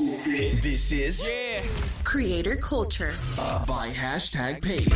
This is Yeah. Creator culture. by hashtag paid.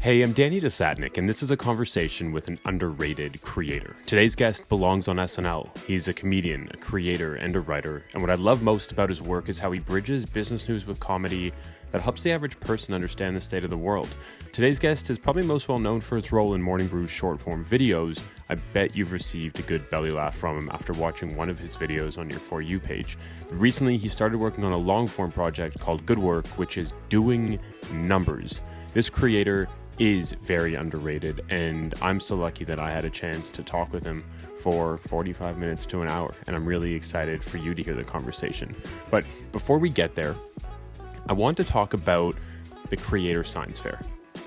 Hey, I'm Danny Desatnik, and this is a conversation with an underrated creator. Today's guest belongs on SNL. He's a comedian, a creator, and a writer. And what I love most about his work is how he bridges business news with comedy that helps the average person understand the state of the world. Today's guest is probably most well known for his role in Morning Brew's short form videos. I bet you've received a good belly laugh from him after watching one of his videos on your For You page. Recently, he started working on a long form project called Good Work, which is doing numbers. This creator is very underrated, and I'm so lucky that I had a chance to talk with him for 45 minutes to an hour, and I'm really excited for you to hear the conversation. But before we get there, I want to talk about the Creator Science Fair.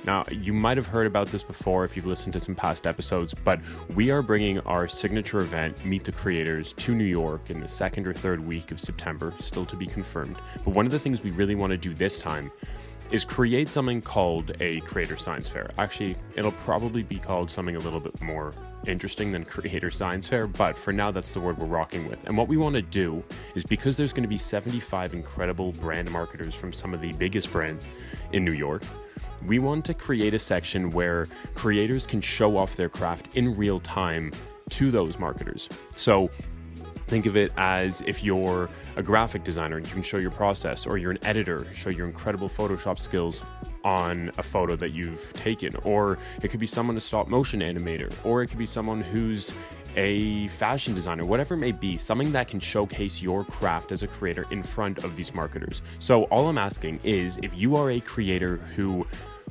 Now, you might have heard about this before if you've listened to some past episodes, but we are bringing our signature event, Meet the Creators, to New York in the second or third week of September, still to be confirmed. But one of the things we really want to do this time is create something called a Creator Science Fair. Actually, it'll probably be called something a little bit more interesting than Creator Science Fair, but for now, that's the word we're rocking with. And what we want to do is because there's going to be 75 incredible brand marketers from some of the biggest brands in New York, we want to create a section where creators can show off their craft in real time to those marketers. So, Think of it as if you're a graphic designer and you can show your process, or you're an editor, show your incredible Photoshop skills on a photo that you've taken, or it could be someone a stop motion animator, or it could be someone who's a fashion designer, whatever it may be, something that can showcase your craft as a creator in front of these marketers. So, all I'm asking is if you are a creator who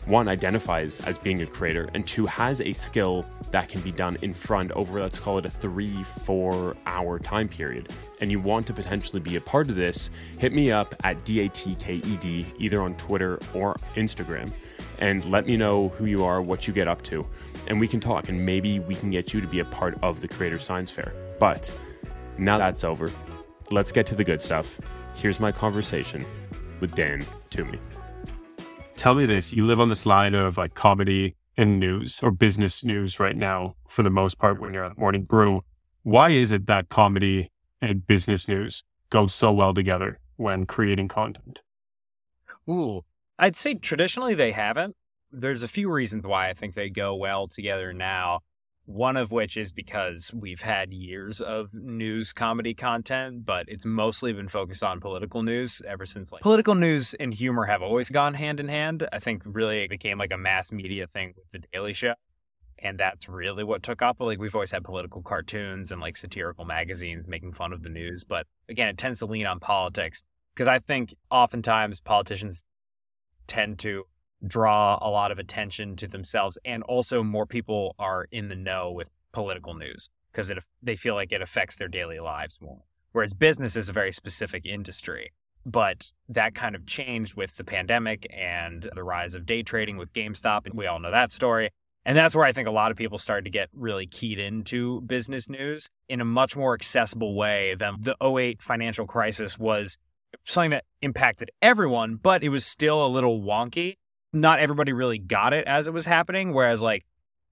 one identifies as being a creator and two has a skill that can be done in front over let's call it a three four hour time period. And you want to potentially be a part of this hit me up at datked either on twitter or instagram and let me know who you are what you get up to and we can talk and maybe we can get you to be a part of the creator science fair. But now that's over let's get to the good stuff. Here's my conversation with dan toomey tell me this you live on this line of like comedy and news or business news right now for the most part when you're at morning brew why is it that comedy and business news go so well together when creating content Ooh. I'd say traditionally they haven't. There's a few reasons why I think they go well together now. One of which is because we've had years of news comedy content, but it's mostly been focused on political news ever since like political news and humor have always gone hand in hand. I think really it became like a mass media thing with the Daily Show. And that's really what took off. Like we've always had political cartoons and like satirical magazines making fun of the news. But again, it tends to lean on politics because I think oftentimes politicians tend to draw a lot of attention to themselves and also more people are in the know with political news because they feel like it affects their daily lives more whereas business is a very specific industry but that kind of changed with the pandemic and the rise of day trading with GameStop and we all know that story and that's where I think a lot of people started to get really keyed into business news in a much more accessible way than the 08 financial crisis was something that impacted everyone, but it was still a little wonky. Not everybody really got it as it was happening. Whereas, like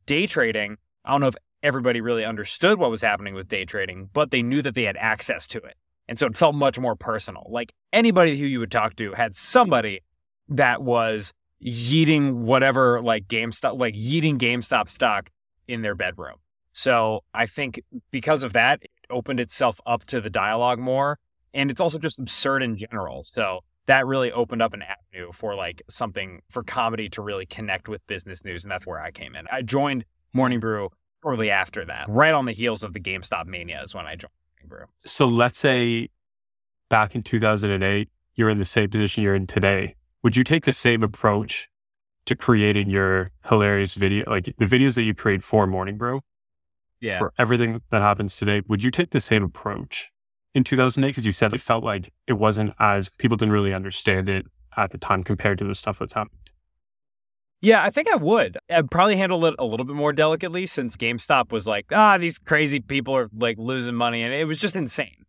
day trading, I don't know if everybody really understood what was happening with day trading, but they knew that they had access to it. And so it felt much more personal. Like anybody who you would talk to had somebody that was yeeting whatever, like GameStop, like yeeting GameStop stock in their bedroom. So I think because of that, it opened itself up to the dialogue more and it's also just absurd in general. So that really opened up an avenue for like something for comedy to really connect with business news, and that's where I came in. I joined Morning Brew shortly after that, right on the heels of the GameStop mania is when I joined Morning Brew. so let's say back in 2008 you're in the same position you're in today. Would you take the same approach to creating your hilarious video like the videos that you create for morning brew? Yeah, for everything that happens today would you take the same approach in 2008 because you said it felt like it wasn't as people didn't really understand it at the time compared to the stuff that's happened Yeah, I think I would. I'd probably handle it a little bit more delicately since GameStop was like, ah, these crazy people are like losing money. And it was just insane.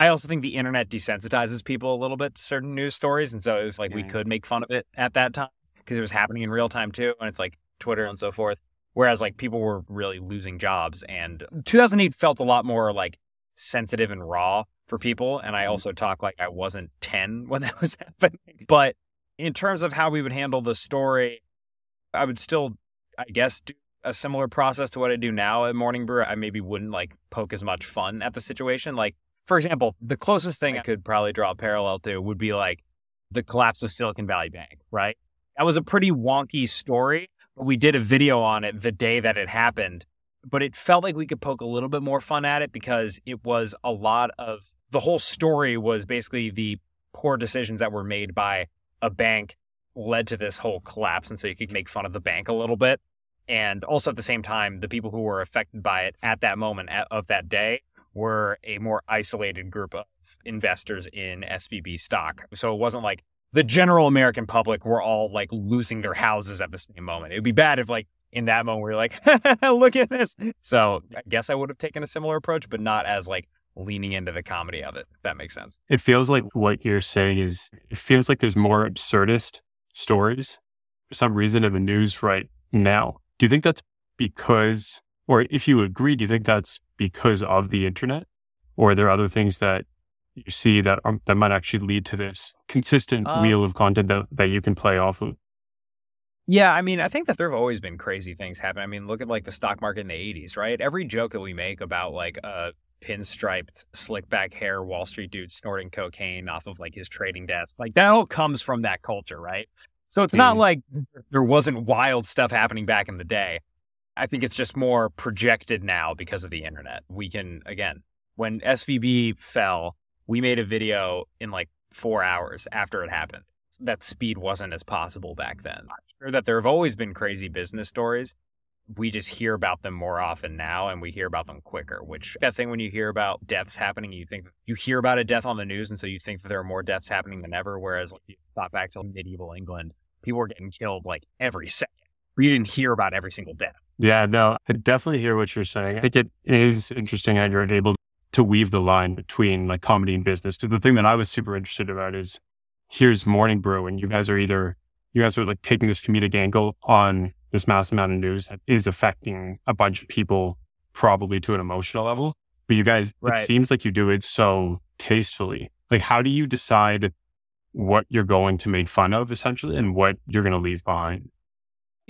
I also think the internet desensitizes people a little bit to certain news stories. And so it was like we could make fun of it at that time because it was happening in real time too. And it's like Twitter and so forth. Whereas like people were really losing jobs. And 2008 felt a lot more like sensitive and raw for people. And I mm-hmm. also talk like I wasn't 10 when that was happening. But in terms of how we would handle the story, I would still, I guess, do a similar process to what I do now at Morning Brew. I maybe wouldn't like poke as much fun at the situation. Like, for example, the closest thing I could probably draw a parallel to would be like the collapse of Silicon Valley Bank, right? That was a pretty wonky story, but we did a video on it the day that it happened. But it felt like we could poke a little bit more fun at it because it was a lot of the whole story was basically the poor decisions that were made by a bank led to this whole collapse. And so you could make fun of the bank a little bit. And also at the same time, the people who were affected by it at that moment of that day were a more isolated group of investors in SVB stock. So it wasn't like the general American public were all like losing their houses at the same moment. It would be bad if like in that moment we are like, look at this. So I guess I would have taken a similar approach, but not as like leaning into the comedy of it, if that makes sense. It feels like what you're saying is it feels like there's more absurdist stories for some reason in the news right now. Do you think that's because, or if you agree, do you think that's because of the internet? Or are there other things that you see that are, that might actually lead to this consistent um, wheel of content that, that you can play off of? Yeah, I mean, I think that there have always been crazy things happen. I mean, look at like the stock market in the 80s, right? Every joke that we make about like a pinstriped, slick back hair Wall Street dude snorting cocaine off of like his trading desk. Like that all comes from that culture, right? So it's mm. not like there wasn't wild stuff happening back in the day. I think it's just more projected now because of the internet. We can, again, when SVB fell, we made a video in like four hours after it happened. That speed wasn't as possible back then. I'm sure that there have always been crazy business stories, we just hear about them more often now and we hear about them quicker, which that thing when you hear about deaths happening, you think you hear about a death on the news. And so you think that there are more deaths happening than ever. Whereas like, you thought back to medieval England, people were getting killed like every second. We didn't hear about every single death. Yeah, no, I definitely hear what you're saying. I think it is interesting how you're able to weave the line between like comedy and business. The thing that I was super interested about is here's Morning Brew, and you guys are either you guys are like taking this comedic angle on this mass amount of news that is affecting a bunch of people, probably to an emotional level. But you guys, right. it seems like you do it so tastefully. Like, how do you decide what you're going to make fun of essentially and what you're going to leave behind?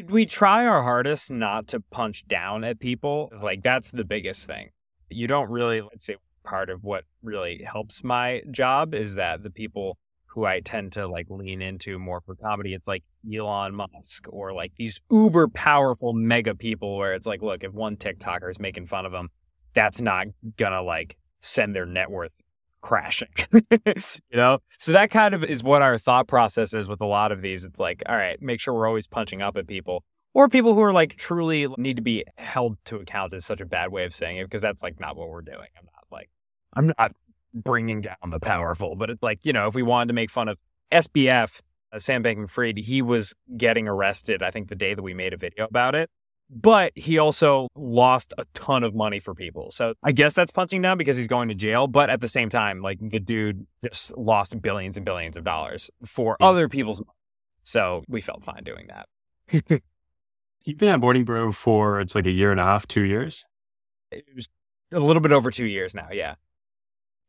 We try our hardest not to punch down at people. Like, that's the biggest thing. You don't really, let's say, part of what really helps my job is that the people who I tend to like lean into more for comedy. It's like Elon Musk or like these uber powerful mega people where it's like, look, if one TikToker is making fun of them, that's not gonna like send their net worth crashing. you know? So that kind of is what our thought process is with a lot of these. It's like, all right, make sure we're always punching up at people. Or people who are like truly need to be held to account is such a bad way of saying it because that's like not what we're doing. I'm not like I'm not bringing down the powerful. But it's like, you know, if we wanted to make fun of SBF, uh, Sam Bankman Fried, he was getting arrested, I think, the day that we made a video about it. But he also lost a ton of money for people. So I guess that's punching down because he's going to jail. But at the same time, like the dude just lost billions and billions of dollars for yeah. other people's money. So we felt fine doing that. You've been at Morning Brew for it's like a year and a half, two years? It was a little bit over two years now, yeah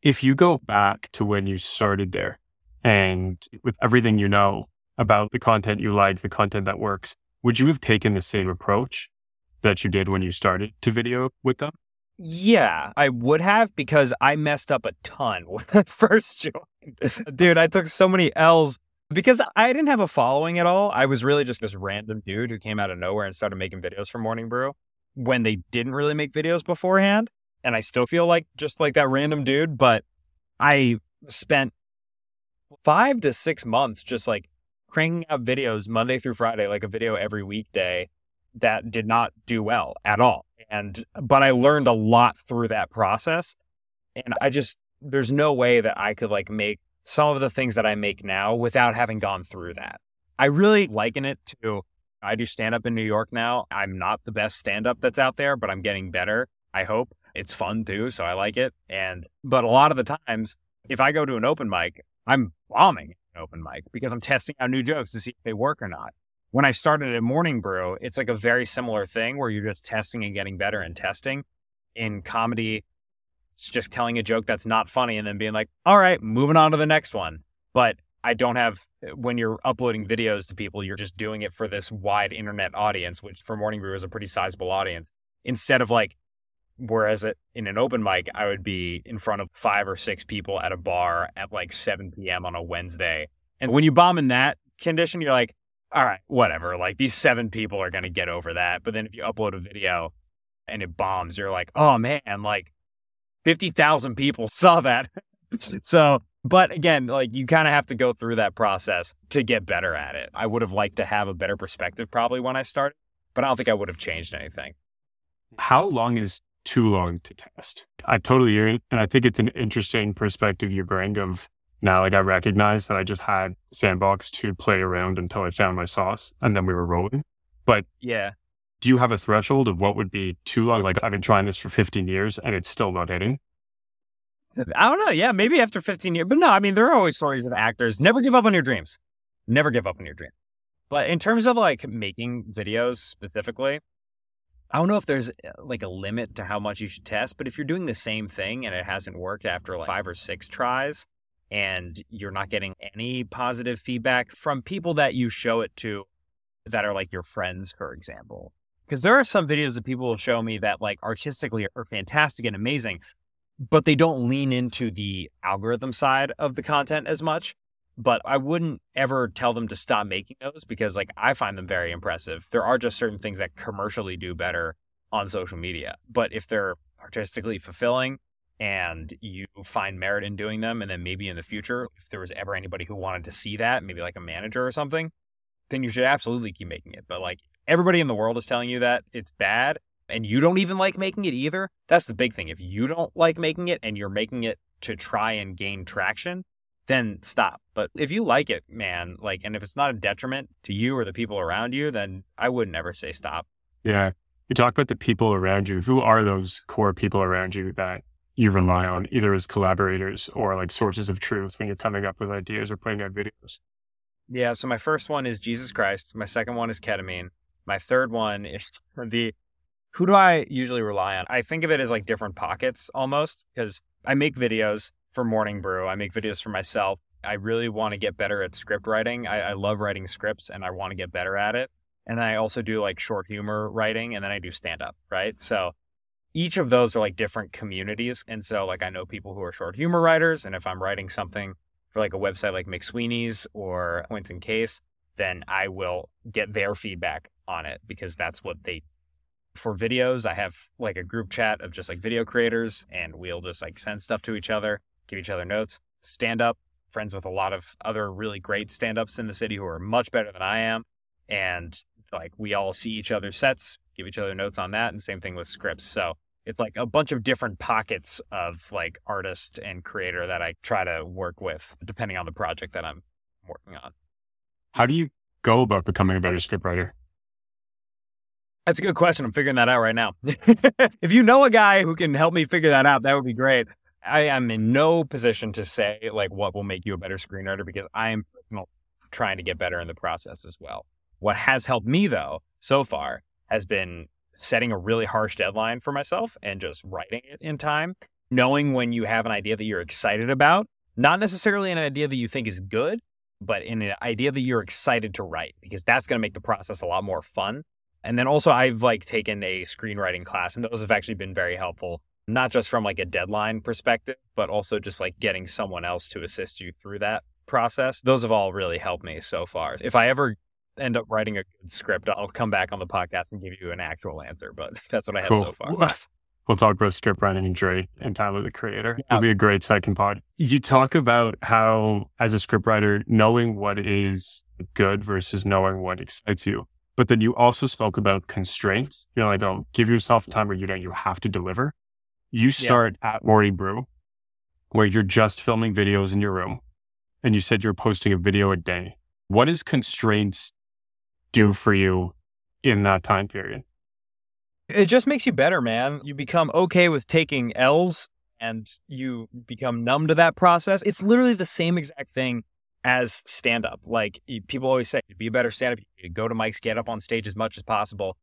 if you go back to when you started there and with everything you know about the content you like, the content that works, would you have taken the same approach that you did when you started to video with them? Yeah, I would have because I messed up a ton when I first joined. Dude, I took so many L's because I didn't have a following at all. I was really just this random dude who came out of nowhere and started making videos for Morning Brew when they didn't really make videos beforehand and I still feel like just like that random dude, but I spent five to six months just like cranking out videos Monday through Friday, like a video every weekday that did not do well at all. And, but I learned a lot through that process. And I just, there's no way that I could like make some of the things that I make now without having gone through that. I really liken it to, I do stand up in New York now. I'm not the best stand up that's out there, but I'm getting better. I hope. It's fun too, so I like it. And but a lot of the times, if I go to an open mic, I'm bombing an open mic because I'm testing out new jokes to see if they work or not. When I started at Morning Brew, it's like a very similar thing where you're just testing and getting better and testing. In comedy, It's just telling a joke that's not funny and then being like, all right, moving on to the next one. But I don't have, when you're uploading videos to people, you're just doing it for this wide internet audience, which for Morning Brew is a pretty sizable audience. Instead of like, whereas it, in an open mic, I would be in front of five or six people at a bar at like 7 p.m. on a Wednesday. And when you bomb in that condition, you're like, all right, whatever. Like these seven people are going to get over that. But then if you upload a video and it bombs, you're like, oh man, like 50,000 people saw that. so, but again, like you kind of have to go through that process to get better at it. I would have liked to have a better perspective probably when I started, but I don't think I would have changed anything. How long is too long to test? I totally hear it. And I think it's an interesting perspective you bring of now, like I recognize that I just had sandbox to play around until I found my sauce and then we were rolling. But yeah, do you have a threshold of what would be too long? Like I've been trying this for 15 years and it's still not hitting. Uh, I don't know. Yeah, maybe after 15 years. But no, I mean, there are always stories of actors. Never give up on your dreams. Never give up on your dream. But in terms of like making videos specifically, I don't know if there's uh, like a limit to how much you should test, but if you're doing the same thing and it hasn't worked after like five or six tries, and you're not getting any positive feedback from people that you show it to that are like your friends, for example. Because there are some videos that people will show me that like artistically are fantastic and amazing, but they don't lean into the algorithm side of the content as much. But I wouldn't ever tell them to stop making those because like I find them very impressive. There are just certain things that commercially do better on social media. But if they're artistically fulfilling and you find merit in doing them. And then maybe in the future, if there was ever anybody who wanted to see that, maybe like a manager or something, then you should absolutely keep making it. But like everybody in the world is telling you that it's bad and you don't even like making it either. That's the big thing. If you don't like making it and you're making it to try and gain traction, then stop. But if you like it, man, like, and if it's not a detriment to you or the people around you, then I would never say stop. Yeah. You talk about the people around you. Who are those core people around you that you rely on either as collaborators or like sources of truth when you're coming up with ideas or putting out videos? Yeah. So my first one is Jesus Christ. My second one is ketamine. My third one is the who do I usually rely on? I think of it as like different pockets almost because I make videos for Morning Brew. I make videos for myself. I really want to get better at script writing. I, I love writing scripts and I want to get better at it. And then I also do like short humor writing and then I do stand up, right? So each of those are like different communities. And so like I know people who are short humor writers. And if I'm writing something for like a website like McSweeney's or Points in Case, then I will get their feedback on it because that's what they for videos. I have like a group chat of just like video creators and we'll just like send stuff to each other, give each other notes, stand up, friends with a lot of other really great stand ups in the city who are much better than I am. And like we all see each other's sets, give each other notes on that, and same thing with scripts. So it's like a bunch of different pockets of like artist and creator that I try to work with depending on the project that I'm working on. How do you go about becoming a better scriptwriter? That's a good question. I'm figuring that out right now. if you know a guy who can help me figure that out, that would be great. I am in no position to say like what will make you a better screenwriter because I am trying to get better in the process as well. What has helped me though so far has been setting a really harsh deadline for myself and just writing it in time, knowing when you have an idea that you're excited about, not necessarily an idea that you think is good, but in an idea that you're excited to write because that's going to make the process a lot more fun. And then also I've like taken a screenwriting class and those have actually been very helpful, not just from like a deadline perspective, but also just like getting someone else to assist you through that process. Those have all really helped me so far. If I ever end up writing a good script, I'll come back on the podcast and give you an actual answer. But that's what I have cool. so far. We'll uh, talk about script writing and Dre and Tyler the Creator. Yeah. It'll be a great second pod. You talk about how, as a scriptwriter, knowing what is good versus knowing what excites you. But then you also spoke about constraints. You know, like don't give yourself time where you know you have to deliver. You start yeah. at Morning Brew, where you're just filming videos in your room, and you said you're posting a video a day. What is constraints do for you in that time period? It just makes you better, man. You become okay with taking L's and you become numb to that process. It's literally the same exact thing as stand up. Like people always say, to be a better stand up, you go to mics, get up on stage as much as possible.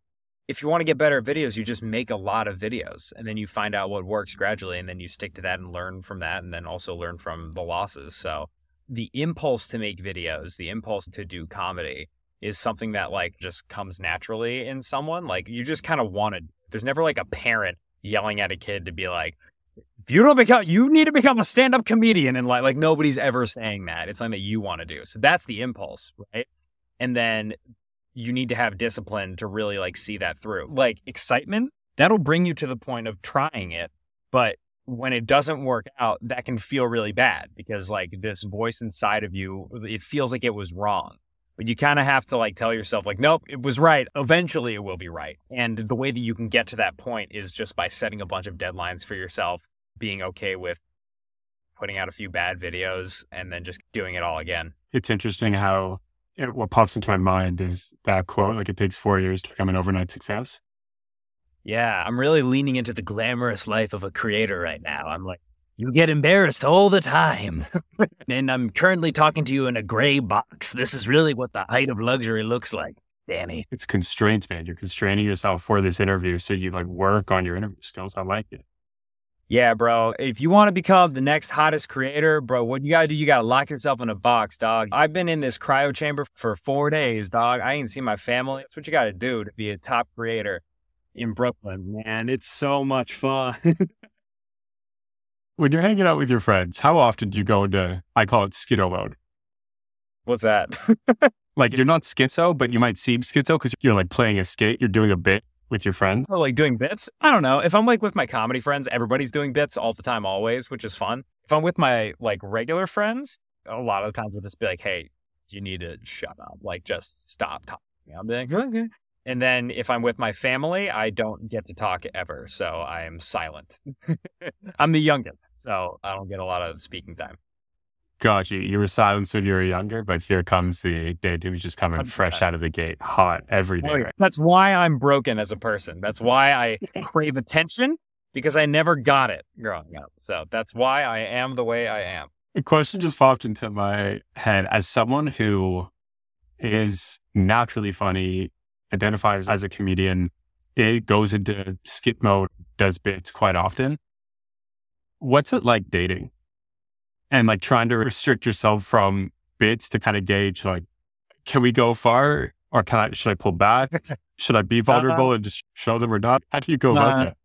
If you want to get better at videos, you just make a lot of videos and then you find out what works gradually and then you stick to that and learn from that and then also learn from the losses. So the impulse to make videos, the impulse to do comedy is something that like just comes naturally in someone. Like you just kind of wanted, there's never like a parent yelling at a kid to be like, if you don't become, you need to become a stand up comedian. And like, like nobody's ever saying that. It's something that you want to do. So that's the impulse, right? And then you need to have discipline to really like see that through. Like excitement, that'll bring you to the point of trying it. But when it doesn't work out, that can feel really bad because like this voice inside of you, it feels like it was wrong. But you kind of have to like tell yourself, like, nope, it was right. Eventually it will be right. And the way that you can get to that point is just by setting a bunch of deadlines for yourself, being okay with putting out a few bad videos and then just doing it all again. It's interesting how it, what pops into my mind is that quote, like it takes four years to become an overnight success. Yeah, I'm really leaning into the glamorous life of a creator right now. I'm like, you get embarrassed all the time. and I'm currently talking to you in a gray box. This is really what the height of luxury looks like, Danny. It's constraints, man. You're constraining yourself for this interview. So you like work on your interview skills. I like it. Yeah, bro. If you want to become the next hottest creator, bro, what you got to do, you got to lock yourself in a box, dog. I've been in this cryo chamber for four days, dog. I ain't seen my family. That's what you got to do to be a top creator in Brooklyn, man. It's so much fun. when you're hanging out with your friends, how often do you go into, I call it schizo mode? What's that? like you're not schizo, but you might seem schizo because you're like playing a skit, you're doing a bit with your friends? Or like doing bits? I don't know. If I'm like with my comedy friends, everybody's doing bits all the time, always, which is fun. If I'm with my like regular friends, a lot of the times we'll just be like, hey, you need to shut up. Like, just stop talking. Be like, okay. And then if I'm with my family, I don't get to talk ever. So I am silent. I'm the youngest. So I don't get a lot of speaking time. Got you. You were silenced when you were younger, but here comes the day who's just coming fresh out of the gate, hot every day. Right? That's why I'm broken as a person. That's why I crave attention because I never got it growing up. So that's why I am the way I am. A question just popped into my head as someone who is naturally funny, identifies as a comedian, it goes into skit mode, does bits quite often. What's it like dating? And like trying to restrict yourself from bits to kind of gauge like, can we go far or can I, should I pull back? should I be vulnerable uh, and just show them or not? How do you go about that?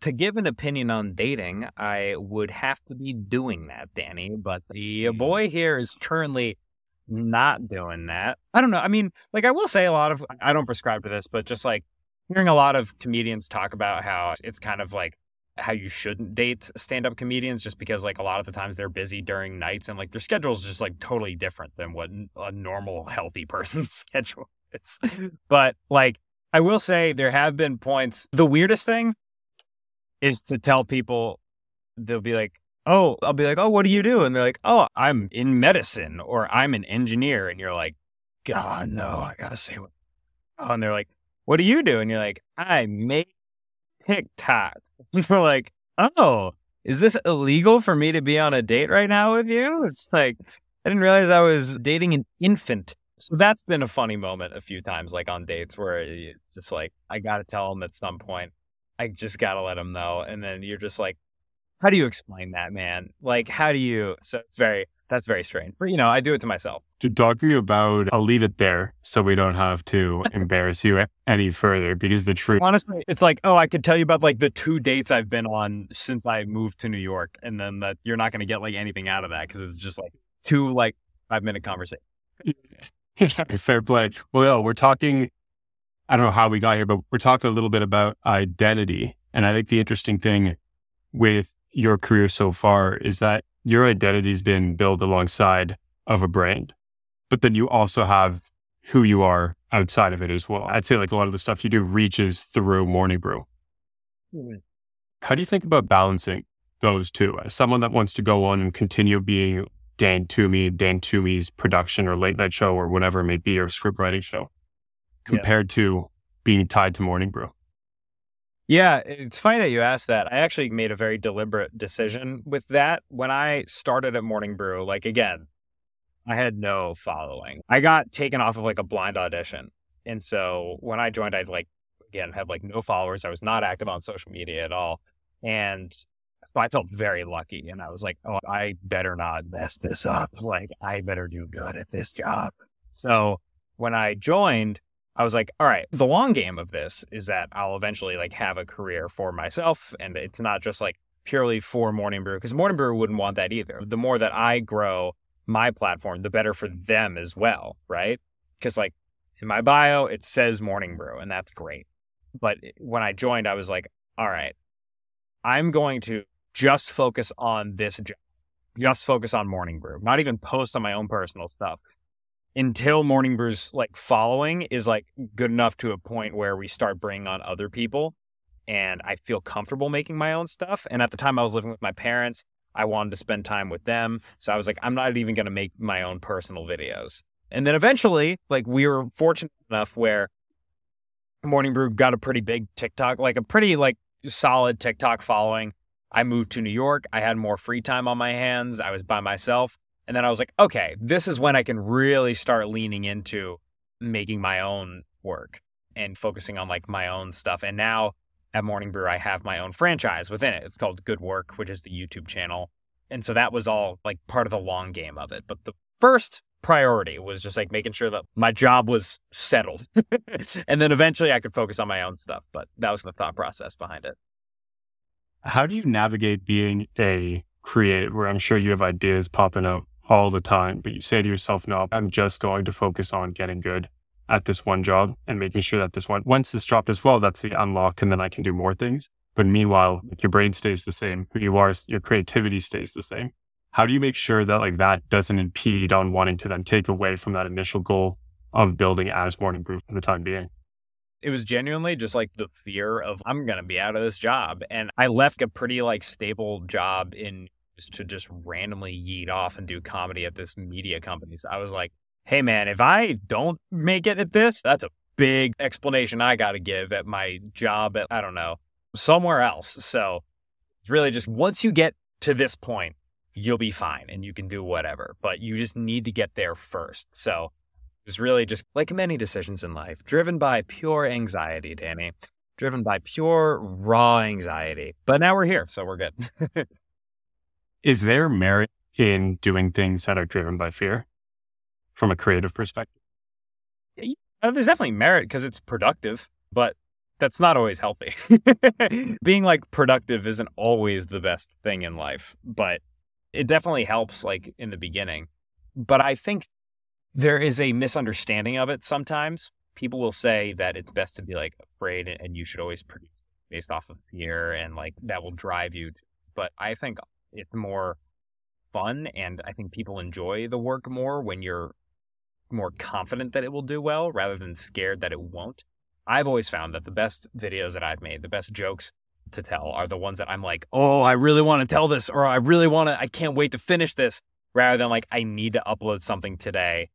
To give an opinion on dating, I would have to be doing that, Danny. But the boy here is currently not doing that. I don't know. I mean, like I will say a lot of I don't prescribe to this, but just like hearing a lot of comedians talk about how it's kind of like how you shouldn't date stand-up comedians just because like a lot of the times they're busy during nights and like their schedule is just like totally different than what a normal healthy person's schedule is. But like i will say there have been points the weirdest thing is to tell people they'll be like oh i'll be like oh what do you do? And they're like oh i'm in medicine or i'm an engineer. And you're like god no i gotta say what oh, and they're like what do you do? And you're like i make TikTok. We're like, oh, is this illegal for me to be on a date right now with you? It's like, I didn't realize I was dating an infant. So that's been a funny moment a few times, like on dates where it's just like, I got to tell them at some point, I just got to let them know. And then you're just like, how do you explain that, man? Like, how do you? So it's very, that's very strange. But, you know, I do it to myself. To talk to you about, I'll leave it there so we don't have to embarrass you any further because the truth. Honestly, it's like, oh, I could tell you about like the two dates I've been on since I moved to New York. And then that you're not going to get like anything out of that because it's just like two like five minute conversation. Fair play. Well, we're talking, I don't know how we got here, but we're talking a little bit about identity. And I think the interesting thing with your career so far is that your identity's been built alongside of a brand, but then you also have who you are outside of it as well. I'd say like a lot of the stuff you do reaches through Morning Brew. Mm-hmm. How do you think about balancing those two? As someone that wants to go on and continue being Dan Toomey, Dan Toomey's production or late night show or whatever it may be, or script writing show, compared yeah. to being tied to Morning Brew? Yeah, it's funny that you asked that. I actually made a very deliberate decision with that. When I started at Morning Brew, like again, I had no following. I got taken off of like a blind audition. And so when I joined, I'd like again had like no followers. I was not active on social media at all. And so I felt very lucky. And I was like, oh, I better not mess this up. Like, I better do good at this job. So when I joined, I was like, all right, the long game of this is that I'll eventually like have a career for myself. And it's not just like purely for Morning Brew, because Morning Brew wouldn't want that either. The more that I grow my platform, the better for them as well, right? Because like in my bio, it says Morning Brew, and that's great. But when I joined, I was like, all right, I'm going to just focus on this job, just focus on Morning Brew, not even post on my own personal stuff until Morning Brew's like following is like good enough to a point where we start bringing on other people and I feel comfortable making my own stuff. And at the time I was living with my parents, I wanted to spend time with them. So I was like, I'm not even going to make my own personal videos. And then eventually, like we were fortunate enough where Morning Brew got a pretty big TikTok, like a pretty like solid TikTok following. I moved to New York. I had more free time on my hands. I was by myself. And then I was like, okay, this is when I can really start leaning into making my own work and focusing on like my own stuff. And now at Morning Brew, I have my own franchise within it. It's called Good Work, which is the YouTube channel. And so that was all like part of the long game of it. But the first priority was just like making sure that my job was settled. and then eventually I could focus on my own stuff. But that was the thought process behind it. How do you navigate being a creative where I'm sure you have ideas popping up all the time, but you say to yourself, no, I'm just going to focus on getting good at this one job and making sure that this one, once this job does well, that's the unlock and then I can do more things. But meanwhile, like your brain stays the same, who you are, your creativity stays the same. How do you make sure that like that doesn't impede on wanting to then take away from that initial goal of building as Morning Brew for the time being? It was genuinely just like the fear of I'm going to be out of this job. And I left a pretty like stable job in to just randomly yeet off and do comedy at this media company. So I was like, hey man, if I don't make it at this, that's a big explanation I got to give at my job at, I don't know, somewhere else. So it's really just once you get to this point, you'll be fine and you can do whatever, but you just need to get there first. So it's really just like many decisions in life, driven by pure anxiety, Danny, driven by pure raw anxiety. But now we're here, so we're good. Is there merit in doing things that are driven by fear from a creative perspective? Uh, there's definitely merit because it's productive, but that's not always healthy. Being like productive isn't always the best thing in life, but it definitely helps like in the beginning. But I think there is a misunderstanding of it sometimes. People will say that it's best to be like afraid and you should always produce based off of fear and like that will drive you. But I think it's more fun and I think people enjoy the work more when you're more confident that it will do well rather than scared that it won't. I've always found that the best videos that I've made, the best jokes to tell are the ones that I'm like, "Oh, I really want to tell this or I really want to I can't wait to finish this." Rather than like I need to upload something today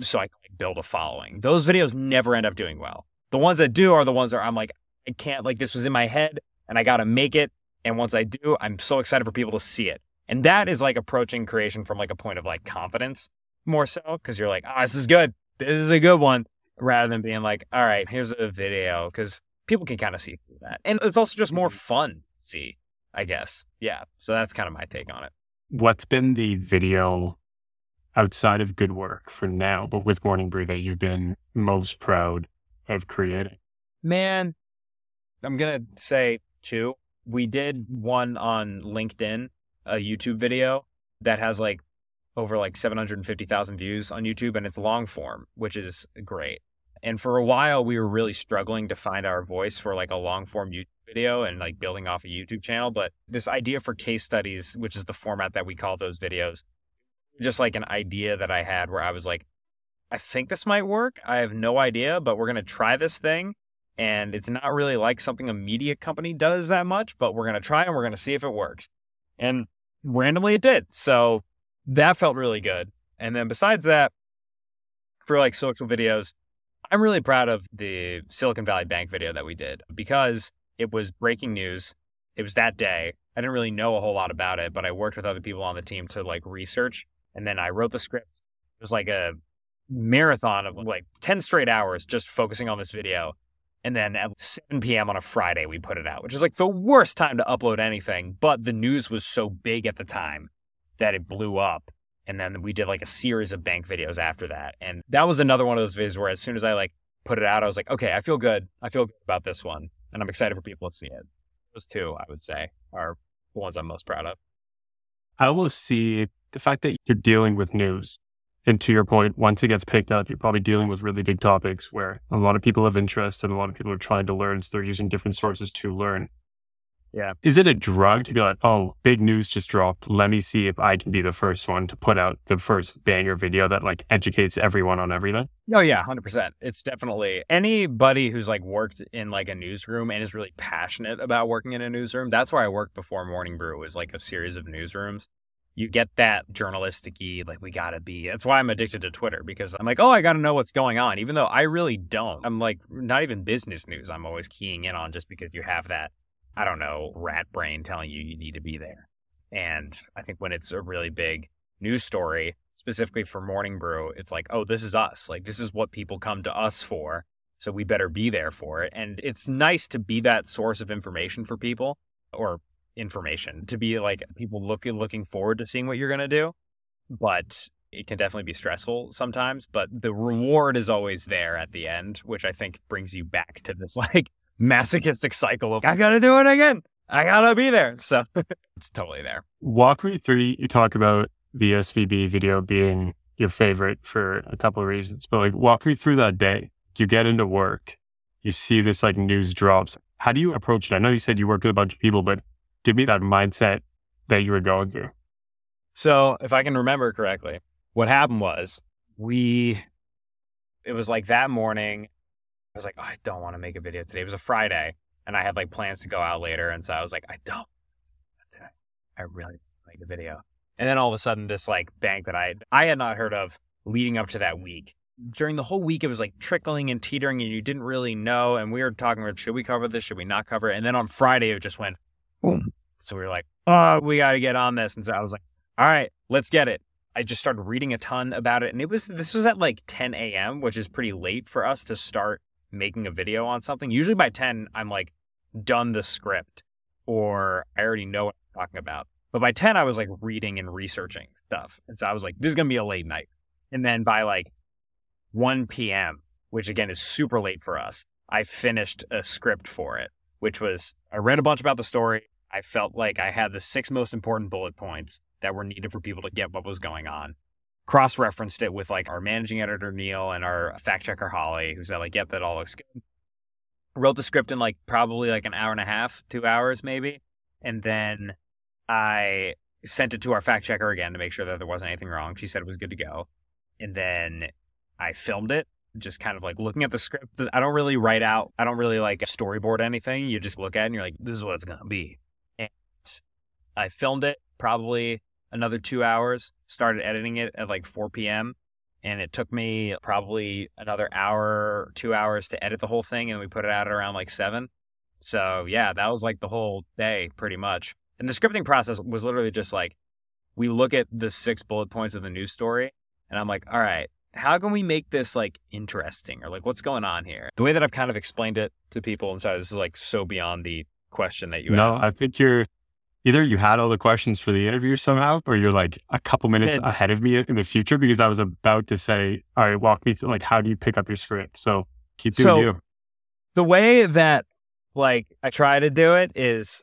so I can like, build a following. Those videos never end up doing well. The ones that do are the ones that I'm like, I can't like this was in my head and I got to make it and once I do, I'm so excited for people to see it. And that is like approaching creation from like a point of like confidence more so because you're like, oh, this is good. This is a good one. Rather than being like, all right, here's a video because people can kind of see through that. And it's also just more mm-hmm. fun to see, I guess. Yeah. So that's kind of my take on it. What's been the video outside of good work for now, but with Morning Brew that you've been most proud of creating? Man, I'm going to say two we did one on LinkedIn, a YouTube video that has like over like 750,000 views on YouTube and it's long form, which is great. And for a while, we were really struggling to find our voice for like a long form YouTube video and like building off a YouTube channel. But this idea for case studies, which is the format that we call those videos, just like an idea that I had where I was like, I think this might work. I have no idea, but we're going to try this thing and it's not really like something a media company does that much, but we're going to try and we're going to see if it works. And randomly it did. So that felt really good. And then besides that, for like social videos, I'm really proud of the Silicon Valley Bank video that we did because it was breaking news. It was that day. I didn't really know a whole lot about it, but I worked with other people on the team to like research. And then I wrote the script. It was like a marathon of like 10 straight hours just focusing on this video And then at 7 p.m. on a Friday, we put it out, which is like the worst time to upload anything. But the news was so big at the time that it blew up. And then we did like a series of bank videos after that. And that was another one of those videos where as soon as I like put it out, I was like, okay, I feel good. I feel good about this one. And I'm excited for people to see it. Those two, I would say, are the ones I'm most proud of. I almost see the fact that you're dealing with news. And to your point, once it gets picked up, you're probably dealing with really big topics where a lot of people have interest and a lot of people are trying to learn. So they're using different sources to learn. Yeah. Is it a drug to be like, oh, big news just dropped. Let me see if I can be the first one to put out the first banger video that like educates everyone on everything? Oh yeah, hundred percent. It's definitely anybody who's like worked in like a newsroom and is really passionate about working in a newsroom. That's where I worked before Morning Brew was like a series of newsrooms. You get that journalistic like we gotta be. That's why I'm addicted to Twitter because I'm like, oh, I gotta know what's going on, even though I really don't. I'm like not even business news. I'm always keying in on just because you have that I don't know, rat brain telling you you need to be there. And I think when it's a really big news story, specifically for Morning Brew, it's like, oh, this is us. Like, this is what people come to us for. So we better be there for it. And it's nice to be that source of information for people or information to be like people looking looking forward to seeing what you're going to do. But it can definitely be stressful sometimes, but the reward is always there at the end, which I think brings you back to this like masochistic cycle of I gotta do it again. I gotta be there. So it's totally there. Walk me through. You talk about the SVB video being your favorite for a couple of reasons, but like walk me through that day. You get into work, you see this like news drops. How do you approach it? I know you said you worked with a bunch of people, but give me that mindset that you were going through. So if I can remember correctly, what happened was we, it was like that morning I was like, oh, I don't want to make a video today. It was a Friday, and I had like plans to go out later, and so I was like, I don't. I really make a video. And then all of a sudden, this like bank that I I had not heard of leading up to that week. During the whole week, it was like trickling and teetering, and you didn't really know. And we were talking about should we cover this, should we not cover it? And then on Friday, it just went boom. So we were like, oh, we got to get on this. And so I was like, all right, let's get it. I just started reading a ton about it, and it was this was at like 10 a.m., which is pretty late for us to start making a video on something, usually by 10, I'm like done the script or I already know what I'm talking about. But by 10, I was like reading and researching stuff. And so I was like, this is going to be a late night. And then by like 1 p.m., which again is super late for us, I finished a script for it, which was I read a bunch about the story. I felt like I had the six most important bullet points that were needed for people to get what was going on cross referenced it with like our managing editor Neil and our fact checker Holly, who said like, "Yep, that all looks good." Wrote the script in like probably like an hour and a half, two hours maybe, and then I sent it to our fact checker again to make sure that there wasn't anything wrong. She said it was good to go, and then I filmed it. Just kind of like looking at the script. I don't really write out. I don't really like storyboard anything. You just look at it and you're like, "This is what it's gonna be." I filmed it probably another two hours, started editing it at like 4 p.m. And it took me probably another hour, two hours to edit the whole thing. And we put it out at around like seven. So yeah, that was like the whole day pretty much. And the scripting process was literally just like, we look at the six bullet points of the news story. And I'm like, all right, how can we make this like interesting or like what's going on here? The way that I've kind of explained it to people, and so this is like so beyond the question that you asked. no, asked. I think you're either you had all the questions for the interview somehow, or you're like a couple minutes ahead of me in the future because I was about to say, all right, walk me through like how do you pick up your script? So keep doing so, you. The way that like I try to do it is,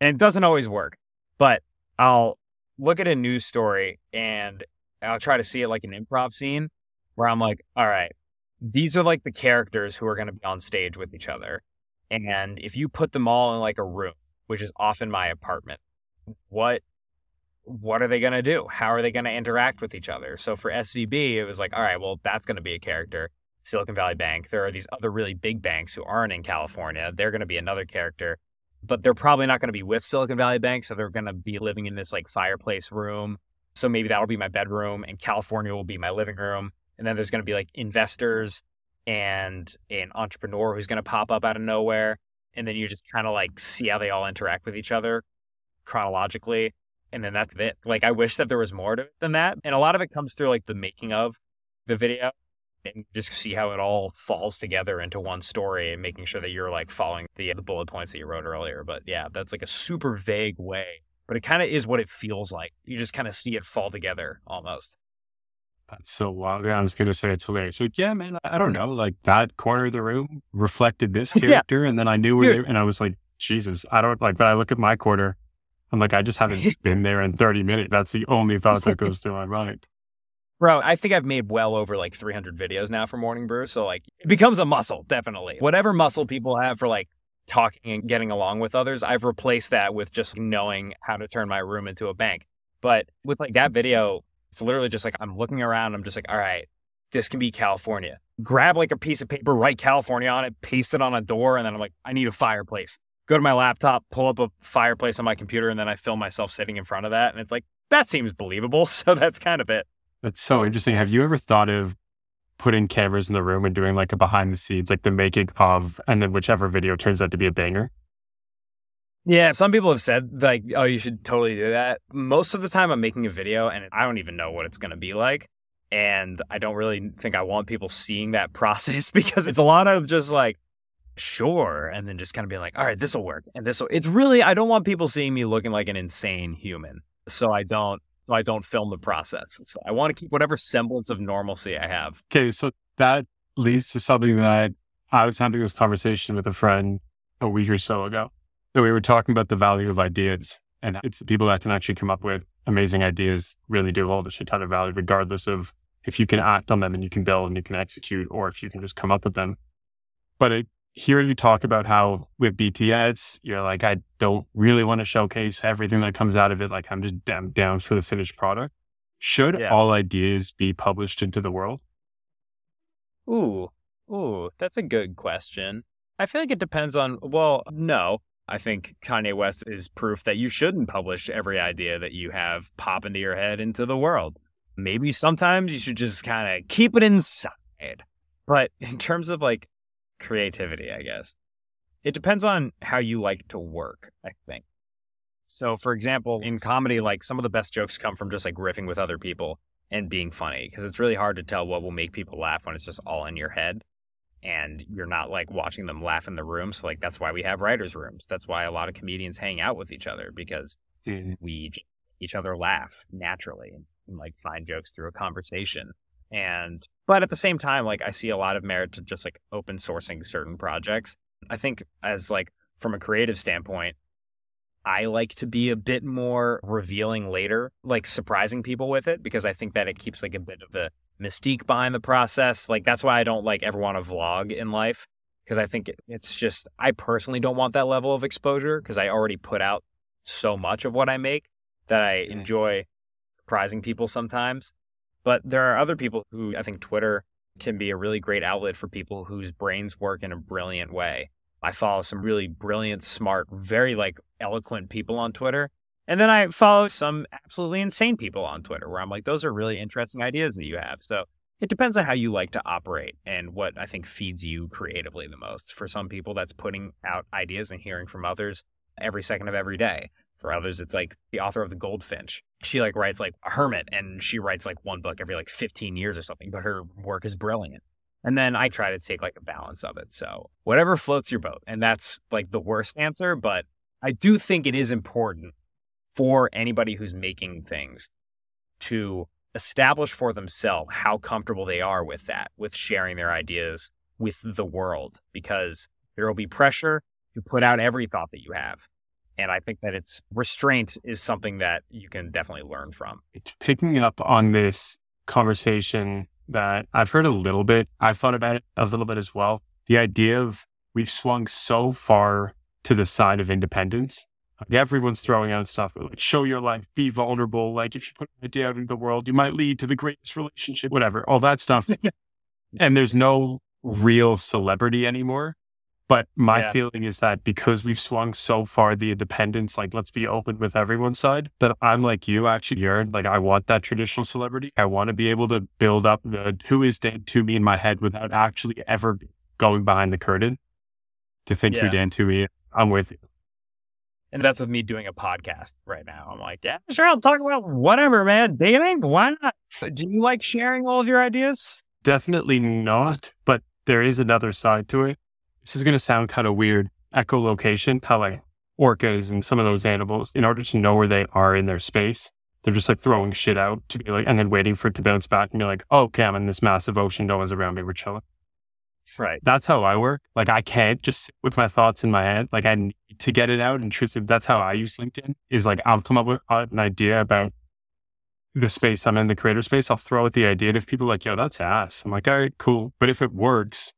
and it doesn't always work, but I'll look at a news story and I'll try to see it like an improv scene where I'm like, all right, these are like the characters who are going to be on stage with each other. And if you put them all in like a room which is often my apartment. What what are they going to do? How are they going to interact with each other? So for SVB, it was like, all right, well, that's going to be a character. Silicon Valley Bank. There are these other really big banks who aren't in California. They're going to be another character, but they're probably not going to be with Silicon Valley Bank. So they're going to be living in this like fireplace room. So maybe that'll be my bedroom and California will be my living room. And then there's going to be like investors and an entrepreneur who's going to pop up out of nowhere and then you just kind of like see how they all interact with each other chronologically and then that's it like i wish that there was more to it than that and a lot of it comes through like the making of the video and just see how it all falls together into one story and making sure that you're like following the uh, the bullet points that you wrote earlier. But yeah, that's like a super vague way, but it kind of is what it feels like. You just kind of see it fall together almost. That's so wild. I was gonna say it's hilarious. So yeah, man, I don't know. Like that corner of the room reflected this Yeah. character, and then I knew where they, and I was like, Jesus, I don't like. But I look at my corner, I'm like, I just haven't been there in 30 minutes. That's the only thought that goes through my mind. Bro, I think I've made well over like 300 videos now for Morning Brew. So, like, it becomes a muscle, definitely. Whatever muscle people have for like talking and getting along with others, I've replaced that with just knowing how to turn my room into a bank. But with like that video, it's literally just like I'm looking around, I'm just like, all right, this can be California. Grab like a piece of paper, write California on it, paste it on a door, and then I'm like, I need a fireplace. Go to my laptop, pull up a fireplace on my computer, and then I film myself sitting in front of that. And it's like, that seems believable. So that's kind of it. That's so interesting. Have you ever thought of putting cameras in the room and doing like a behind the scenes, like the making of, and then whichever video turns out to be a banger? Yeah, some people have said like, "Oh, you should totally do that." Most of the time, I'm making a video, and I don't even know what it's going to be like, and I don't really think I want people seeing that process because it's a lot of just like, sure, and then just kind of being like, "All right, this will work," and this will. It's really I don't want people seeing me looking like an insane human, so I don't. So I don't film the process. So I want to keep whatever semblance of normalcy I have. Okay, so that leads to something that I was having this conversation with a friend a week or so ago. So we were talking about the value of ideas, and it's the people that can actually come up with amazing ideas really do hold a shit ton of value, regardless of if you can act on them and you can build and you can execute, or if you can just come up with them. But it, hearing you talk about how with BTS, you're like, I don't really want to showcase everything that comes out of it. Like I'm just damn down for the finished product. Should Yeah. all ideas be published into the world? Ooh, ooh, that's a good question. I feel like it depends on, well, no. I think Kanye West is proof that you shouldn't publish every idea that you have pop into your head into the world. Maybe sometimes you should just kind of keep it inside. But in terms of like creativity, I guess, it depends on how you like to work, I think. So, for example, in comedy, like some of the best jokes come from just like riffing with other people and being funny because it's really hard to tell what will make people laugh when it's just all in your head and you're not like watching them laugh in the room. So, like, that's why we have writers' rooms. That's why a lot of comedians hang out with each other because mm-hmm. we each other laugh naturally and, and like find jokes through a conversation. And, but at the same time, like, I see a lot of merit to just like open sourcing certain projects. I think, as like, from a creative standpoint, I like to be a bit more revealing later, like surprising people with it, because I think that it keeps like a bit of the mystique behind the process. Like that's why I don't like ever want to vlog in life, because I think it's just I personally don't want that level of exposure because I already put out so much of what I make that I enjoy surprising people sometimes. But there are other people who I think Twitter can be a really great outlet for people whose brains work in a brilliant way. I follow some really brilliant, smart, very like eloquent people on Twitter. And then I follow some absolutely insane people on Twitter where I'm like, those are really interesting ideas that you have. So it depends on how you like to operate and what I think feeds you creatively the most. For some people, that's putting out ideas and hearing from others every second of every day. For others, it's like the author of The Goldfinch. She like writes like a hermit and she writes like one book every like 15 years or something, but her work is brilliant. And then I try to take like a balance of it. So whatever floats your boat. And that's like the worst answer. But I do think it is important for anybody who's making things to establish for themselves how comfortable they are with that, with sharing their ideas with the world, because there will be pressure to put out every thought that you have. And I think that it's restraint is something that you can definitely learn from. It's picking up on this conversation that I've heard a little bit. I've thought about it a little bit as well. The idea of we've swung so far to the side of independence. Like everyone's throwing out stuff like show your life, be vulnerable. Like if you put an idea out into the world, you might lead to the greatest relationship, whatever, all that stuff. and there's no real celebrity anymore. But my Yeah. feeling is that because we've swung so far the independence, like let's be open with everyone's side, that I'm like you actually yearn. Like I want that traditional celebrity. I want to be able to build up the who is Dan Toomey in my head without actually ever going behind the curtain to think who Dan Toomey is. I'm with you. And that's with me doing a podcast right now. I'm like, yeah, sure, I'll talk about whatever, man. Dating? Why not? Do you like sharing all of your ideas? Definitely not, but there is another side to it. This is going to sound kind of weird. Echolocation, how like orcas and some of those animals, in order to know where they are in their space, they're just like throwing shit out to be like, and then waiting for it to bounce back and be like, oh, okay, I'm in this massive ocean. No one's around me. We're chilling. Right. That's how I work. Like I can't just sit with my thoughts in my head. Like I need to get it out and truth. That's how I use LinkedIn is like I'll come up with an idea about the space I'm in, the creator space. I'll throw out the idea. And if people like, yo, that's ass. I'm like, all right, cool. But if it works,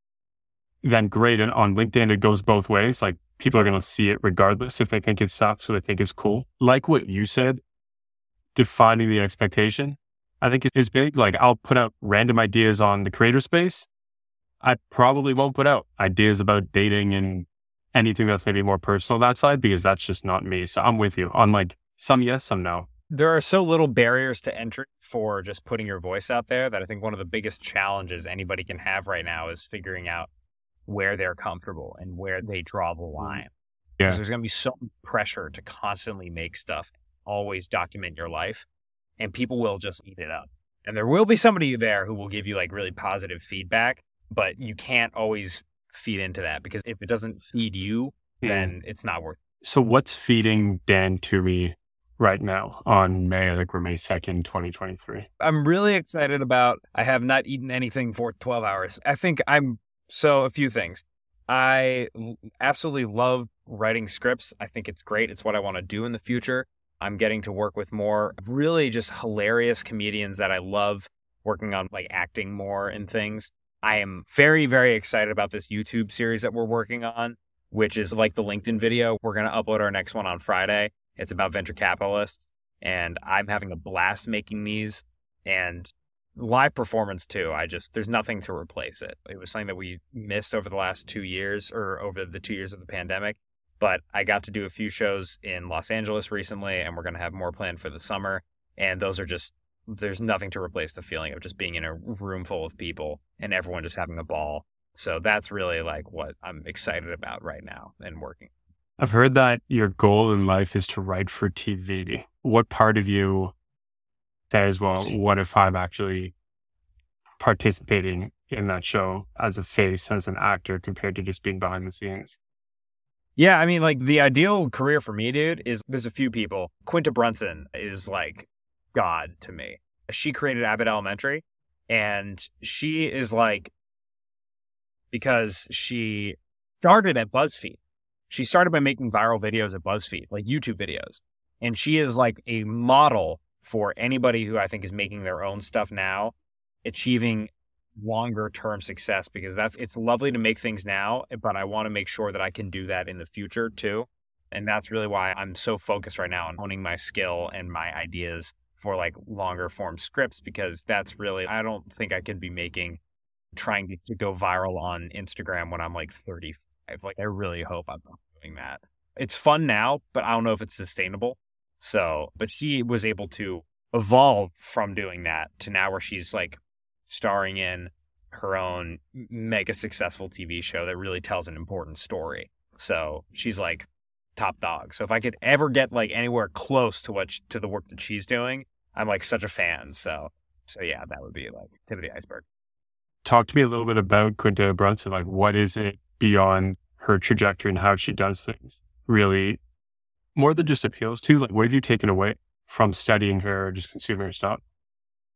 then great. And on LinkedIn, it goes both ways. Like people are going to see it regardless if they think it sucks or they think it's cool. Like what you said, defining the expectation, I think is big. Like I'll put out random ideas on the creator space. I probably won't put out ideas about dating and mm. anything that's maybe more personal that side because that's just not me. So I'm with you on like some yes, some no. There are so little barriers to entry for just putting your voice out there that I think one of the biggest challenges anybody can have right now is figuring out where they're comfortable and where they draw the mm. line. Yeah. Because there's going to be so much pressure to constantly make stuff, always document your life, and people will just eat it up. And there will be somebody there who will give you like really positive feedback, but you can't always feed into that because if it doesn't feed you, Mm. then it's not worth it. So what's feeding Dan Toomey right now on May, I think we're May 2nd, 2023. I'm really excited about. I have not eaten anything for 12 hours. I think I'm so a few things. I absolutely love writing scripts. I think it's great. It's what I want to do in the future. I'm getting to work with more really just hilarious comedians that I love working on like acting more and things. I am very very excited about this YouTube series that we're working on, which is like the LinkedIn video. We're going to upload our next one on Friday. It's about venture capitalists and I'm having a blast making these and live performance too. I just there's nothing to replace it. It was something that we missed over the last 2 years or over the 2 years of the pandemic, but I got to do a few shows in Los Angeles recently and we're going to have more planned for the summer and those are just there's nothing to replace the feeling of just being in a room full of people and everyone just having a ball. So that's really like what I'm excited about right now and working. I've heard that your goal in life is to write for TV. What part of you says, well, what if I'm actually participating in that show as a face, as an actor, compared to just being behind the scenes? Yeah, I mean, like the ideal career for me, dude, is there's a few people. Quinta Brunson is like God to me. She created Abbott Elementary, and she is like because she started at BuzzFeed. She started by making viral videos at BuzzFeed, like YouTube videos. And she is like a model for anybody who I think is making their own stuff now, achieving longer term success because that's it's lovely to make things now, but I want to make sure that I can do that in the future too. And that's really why I'm so focused right now on honing my skill and my ideas for like longer form scripts because that's really I don't think I could be making trying to, to go viral on Instagram when I'm like 35. Like I really hope I'm not doing that. It's fun now, but I don't know if it's sustainable. So, but she was able to evolve from doing that to now where she's like starring in her own mega successful TV show that really tells an important story. So she's like top dog. So if I could ever get like anywhere close to what sh- to the work that she's doing, I'm like such a fan. So so yeah, that would be like tip of the iceberg. Talk to me a little bit about Quinta Brunson. Like, what is it beyond her trajectory and how she does things? Really, more than just appeals to. Like, what have you taken away from studying her or just consuming her stuff?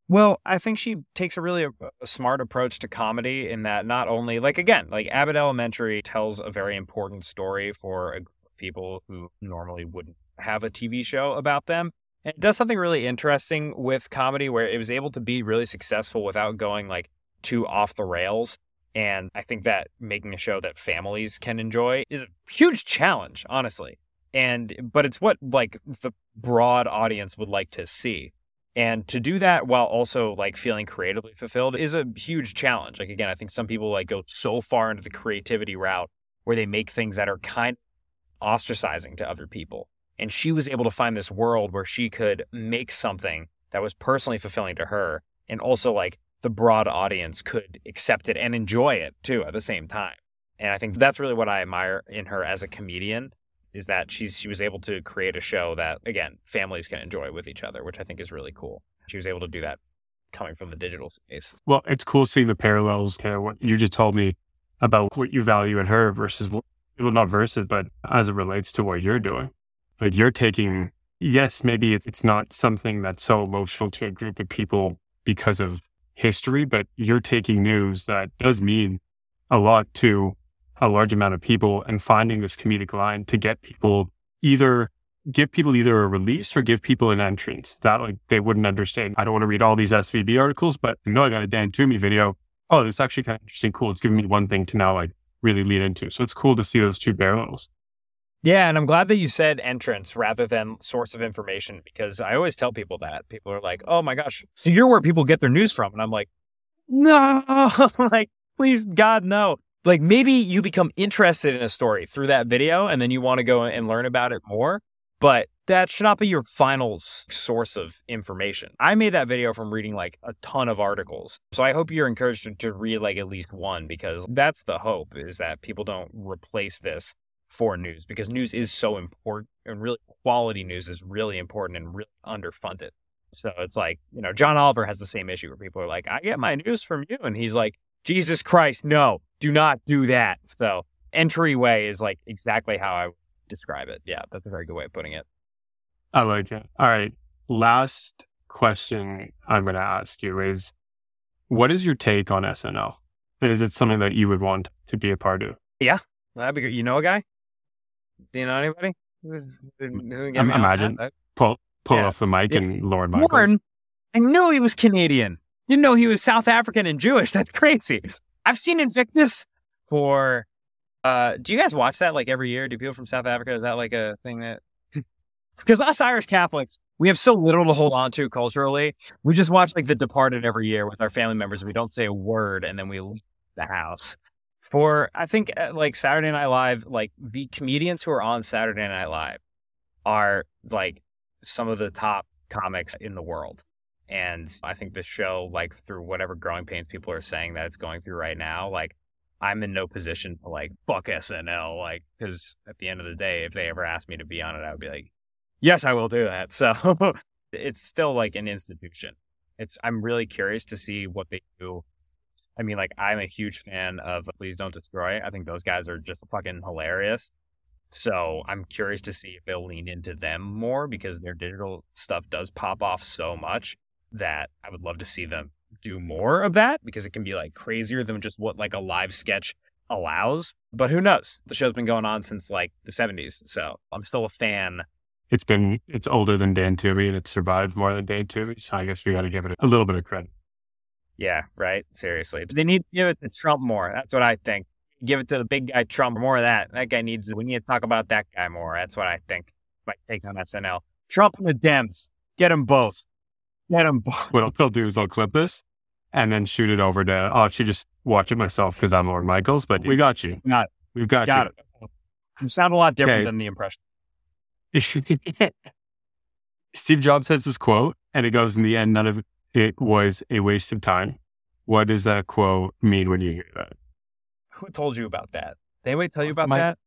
Well, I think she takes a really a, a smart approach to comedy in that not only like again, like Abbott Elementary tells a very important story for a group of people who normally wouldn't have a TV show about them. It does something really interesting with comedy where it was able to be really successful without going like too off the rails. And I think that making a show that families can enjoy is a huge challenge, honestly. And but it's what like the broad audience would like to see. And to do that while also like feeling creatively fulfilled is a huge challenge. Like again, I think some people like go so far into the creativity route where they make things that are kind of ostracizing to other people. And she was able to find this world where she could make something that was personally fulfilling to her and also like the broad audience could accept it and enjoy it too at the same time. And I think that's really what I admire in her as a comedian is that she's she was able to create a show that again families can enjoy with each other, which I think is really cool. She was able to do that coming from the digital space. Well, it's cool seeing the parallels what you just told me about what you value in her versus well, not versus, but as it relates to what you're doing. Like you're taking, yes, maybe it's, it's not something that's so emotional to a group of people because of history, but you're taking news that does mean a lot to a large amount of people and finding this comedic line to get people either give people either a release or give people an entrance that like they wouldn't understand. I don't want to read all these SVB articles, but I know I got a Dan Toomey video. Oh, this is actually kind of interesting. Cool. It's giving me one thing to now like really lean into. So it's cool to see those two parallels. Yeah, and I'm glad that you said entrance rather than source of information because I always tell people that. People are like, "Oh my gosh, so you're where people get their news from," and I'm like, "No, like please God no." Like maybe you become interested in a story through that video, and then you want to go and learn about it more. But that should not be your final source of information. I made that video from reading like a ton of articles. So I hope you're encouraged to, read like at least one because that's the hope is that people don't replace this for news because news is so important and really quality news is really important and really underfunded. So it's like, you know, John Oliver has the same issue where people are like, I get my news from you. And he's like, Jesus Christ, no, do not do that. So entryway is like exactly how I describe it. Yeah, that's a very good way of putting it. I like it. All right. Last question I'm going to ask you is what is your take on SNL? Is it something that you would want to be a part of? Yeah, that'd be good. You know a guy? Do you know anybody? I'm, imagine pull pull yeah. off the mic yeah. and Lorne Michaels. Lorne, I knew he was Canadian. Didn't know he was South African and Jewish. That's crazy. I've seen Invictus for. Uh, do you guys watch that like every year? Do people from South Africa? Is that like a thing that? because us Irish Catholics, we have so little to hold on to culturally. We just watch like The Departed every year with our family members. We don't say a word, and then we leave the house for I think uh, like Saturday Night Live, like the comedians who are on Saturday Night Live are like some of the top comics in the world. And I think this show, like through whatever growing pains people are saying that it's going through right now, like I'm in no position to like fuck SNL, like because at the end of the day, if they ever asked me to be on it, I would be like, yes, I will do that. So it's still like an institution. It's I'm really curious to see what they do I mean, like, I'm a huge fan of Please Don't Destroy. I think those guys are just fucking hilarious. So I'm curious to see if they'll lean into them more because their digital stuff does pop off so much that I would love to see them do more of that because it can be like crazier than just what like a live sketch allows. But who knows? The show's been going on since like the 70s. So I'm still a fan. It's been, it's older than Dan Toomey and it's survived more than Dan Toomey. So I guess we got to give it a little bit of credit. Yeah, right. Seriously. They need to give it to Trump more. That's what I think. Give it to the big guy Trump more of that. That guy needs we need to talk about that guy more. That's what I think. My take on SNL. Trump and the Dems. Get them both. Get them both. What they'll do is they'll clip this and then shoot it over to oh, I should just watch it myself because I'm Lorne Michaels, but we got you. Got it. We've got, got you. it. You sound a lot different okay. than the impression. Steve Jobs has this quote, and it goes in the end, none of it was a waste of time. What does that quote mean when you hear that? Who told you about that? Did anybody tell you about my, that?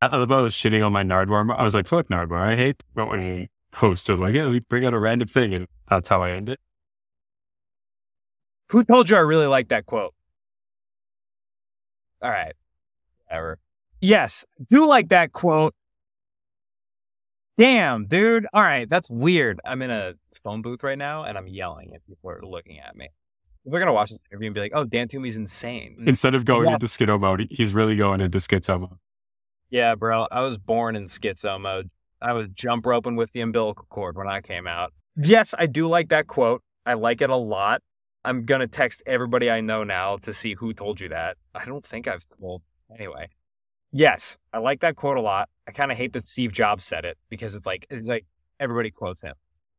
I love I was shitting on my Nardwuar. I was like, fuck Nardwuar. I hate but when he are like, yeah, we bring out a random thing. And that's how I end it. Who told you I really like that quote? All right. Whatever. Yes, do like that quote. Damn, dude. All right, that's weird. I'm in a phone booth right now and I'm yelling if people are looking at me. We're gonna watch this interview and be like, "Oh, Dan Toomey's insane." Instead of going yeah. into schizo mode, he's really going into schizo mode. Yeah, bro. I was born in schizo mode. I was jump roping with the umbilical cord when I came out. Yes, I do like that quote. I like it a lot. I'm gonna text everybody I know now to see who told you that. I don't think I've told anyway. Yes, I like that quote a lot. I kind of hate that Steve Jobs said it because it's like it's like everybody quotes him.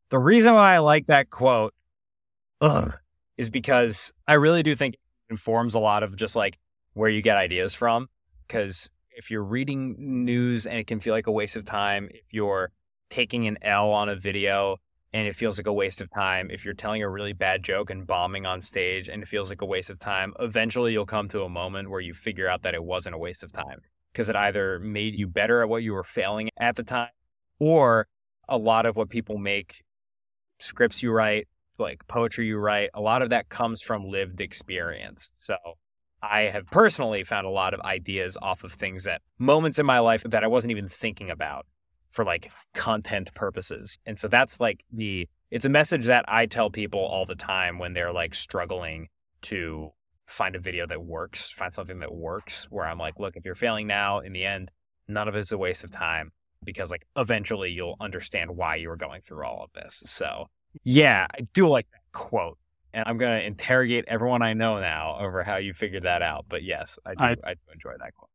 The reason why I like that quote, ugh, is because I really do think it informs a lot of just like where you get ideas from. Because if you're reading news and it can feel like a waste of time, if you're taking an L on a video and it feels like a waste of time, if you're telling a really bad joke and bombing on stage and it feels like a waste of time, eventually you'll come to a moment where you figure out that it wasn't a waste of time because it either made you better at what you were failing at the time or a lot of what people make scripts you write like poetry you write, a lot of that comes from lived experience. So I have personally found a lot of ideas off of things that moments in my life that I wasn't even thinking about for like content purposes. And so that's like the it's a message that I tell people all the time when they're like struggling to find a video that works, find something that works where I'm like, look, if you're failing now in the end, none of it's a waste of time because like eventually you'll understand why you were going through all of this. So yeah, I do like that quote. And I'm going to interrogate everyone I know now over how you figured that out. But yes, I do, I, I do enjoy that quote.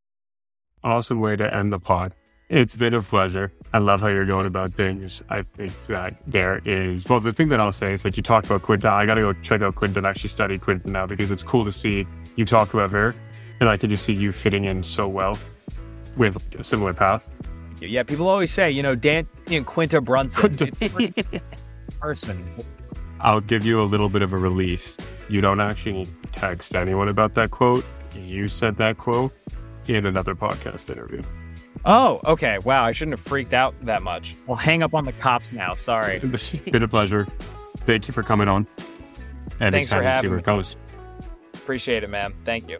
Awesome way to end the pod. It's been a pleasure. I love how you're going about things. I think that there is, well, the thing that I'll say is that you talked about Quinta. I got to go check out Quinta and actually study Quinta now because it's cool to see you talk about her. And I can just see you fitting in so well with a similar path. Yeah, people always say, you know, Dan and Quinta Brunson. person. I'll give you a little bit of a release. You don't actually text anyone about that quote. You said that quote in another podcast interview. Oh, okay. Wow, I shouldn't have freaked out that much. I'll hang up on the cops now. Sorry. Been a pleasure. Thank you for coming on. And Thanks for excited to see having where me. it goes. Appreciate it, man. Thank you.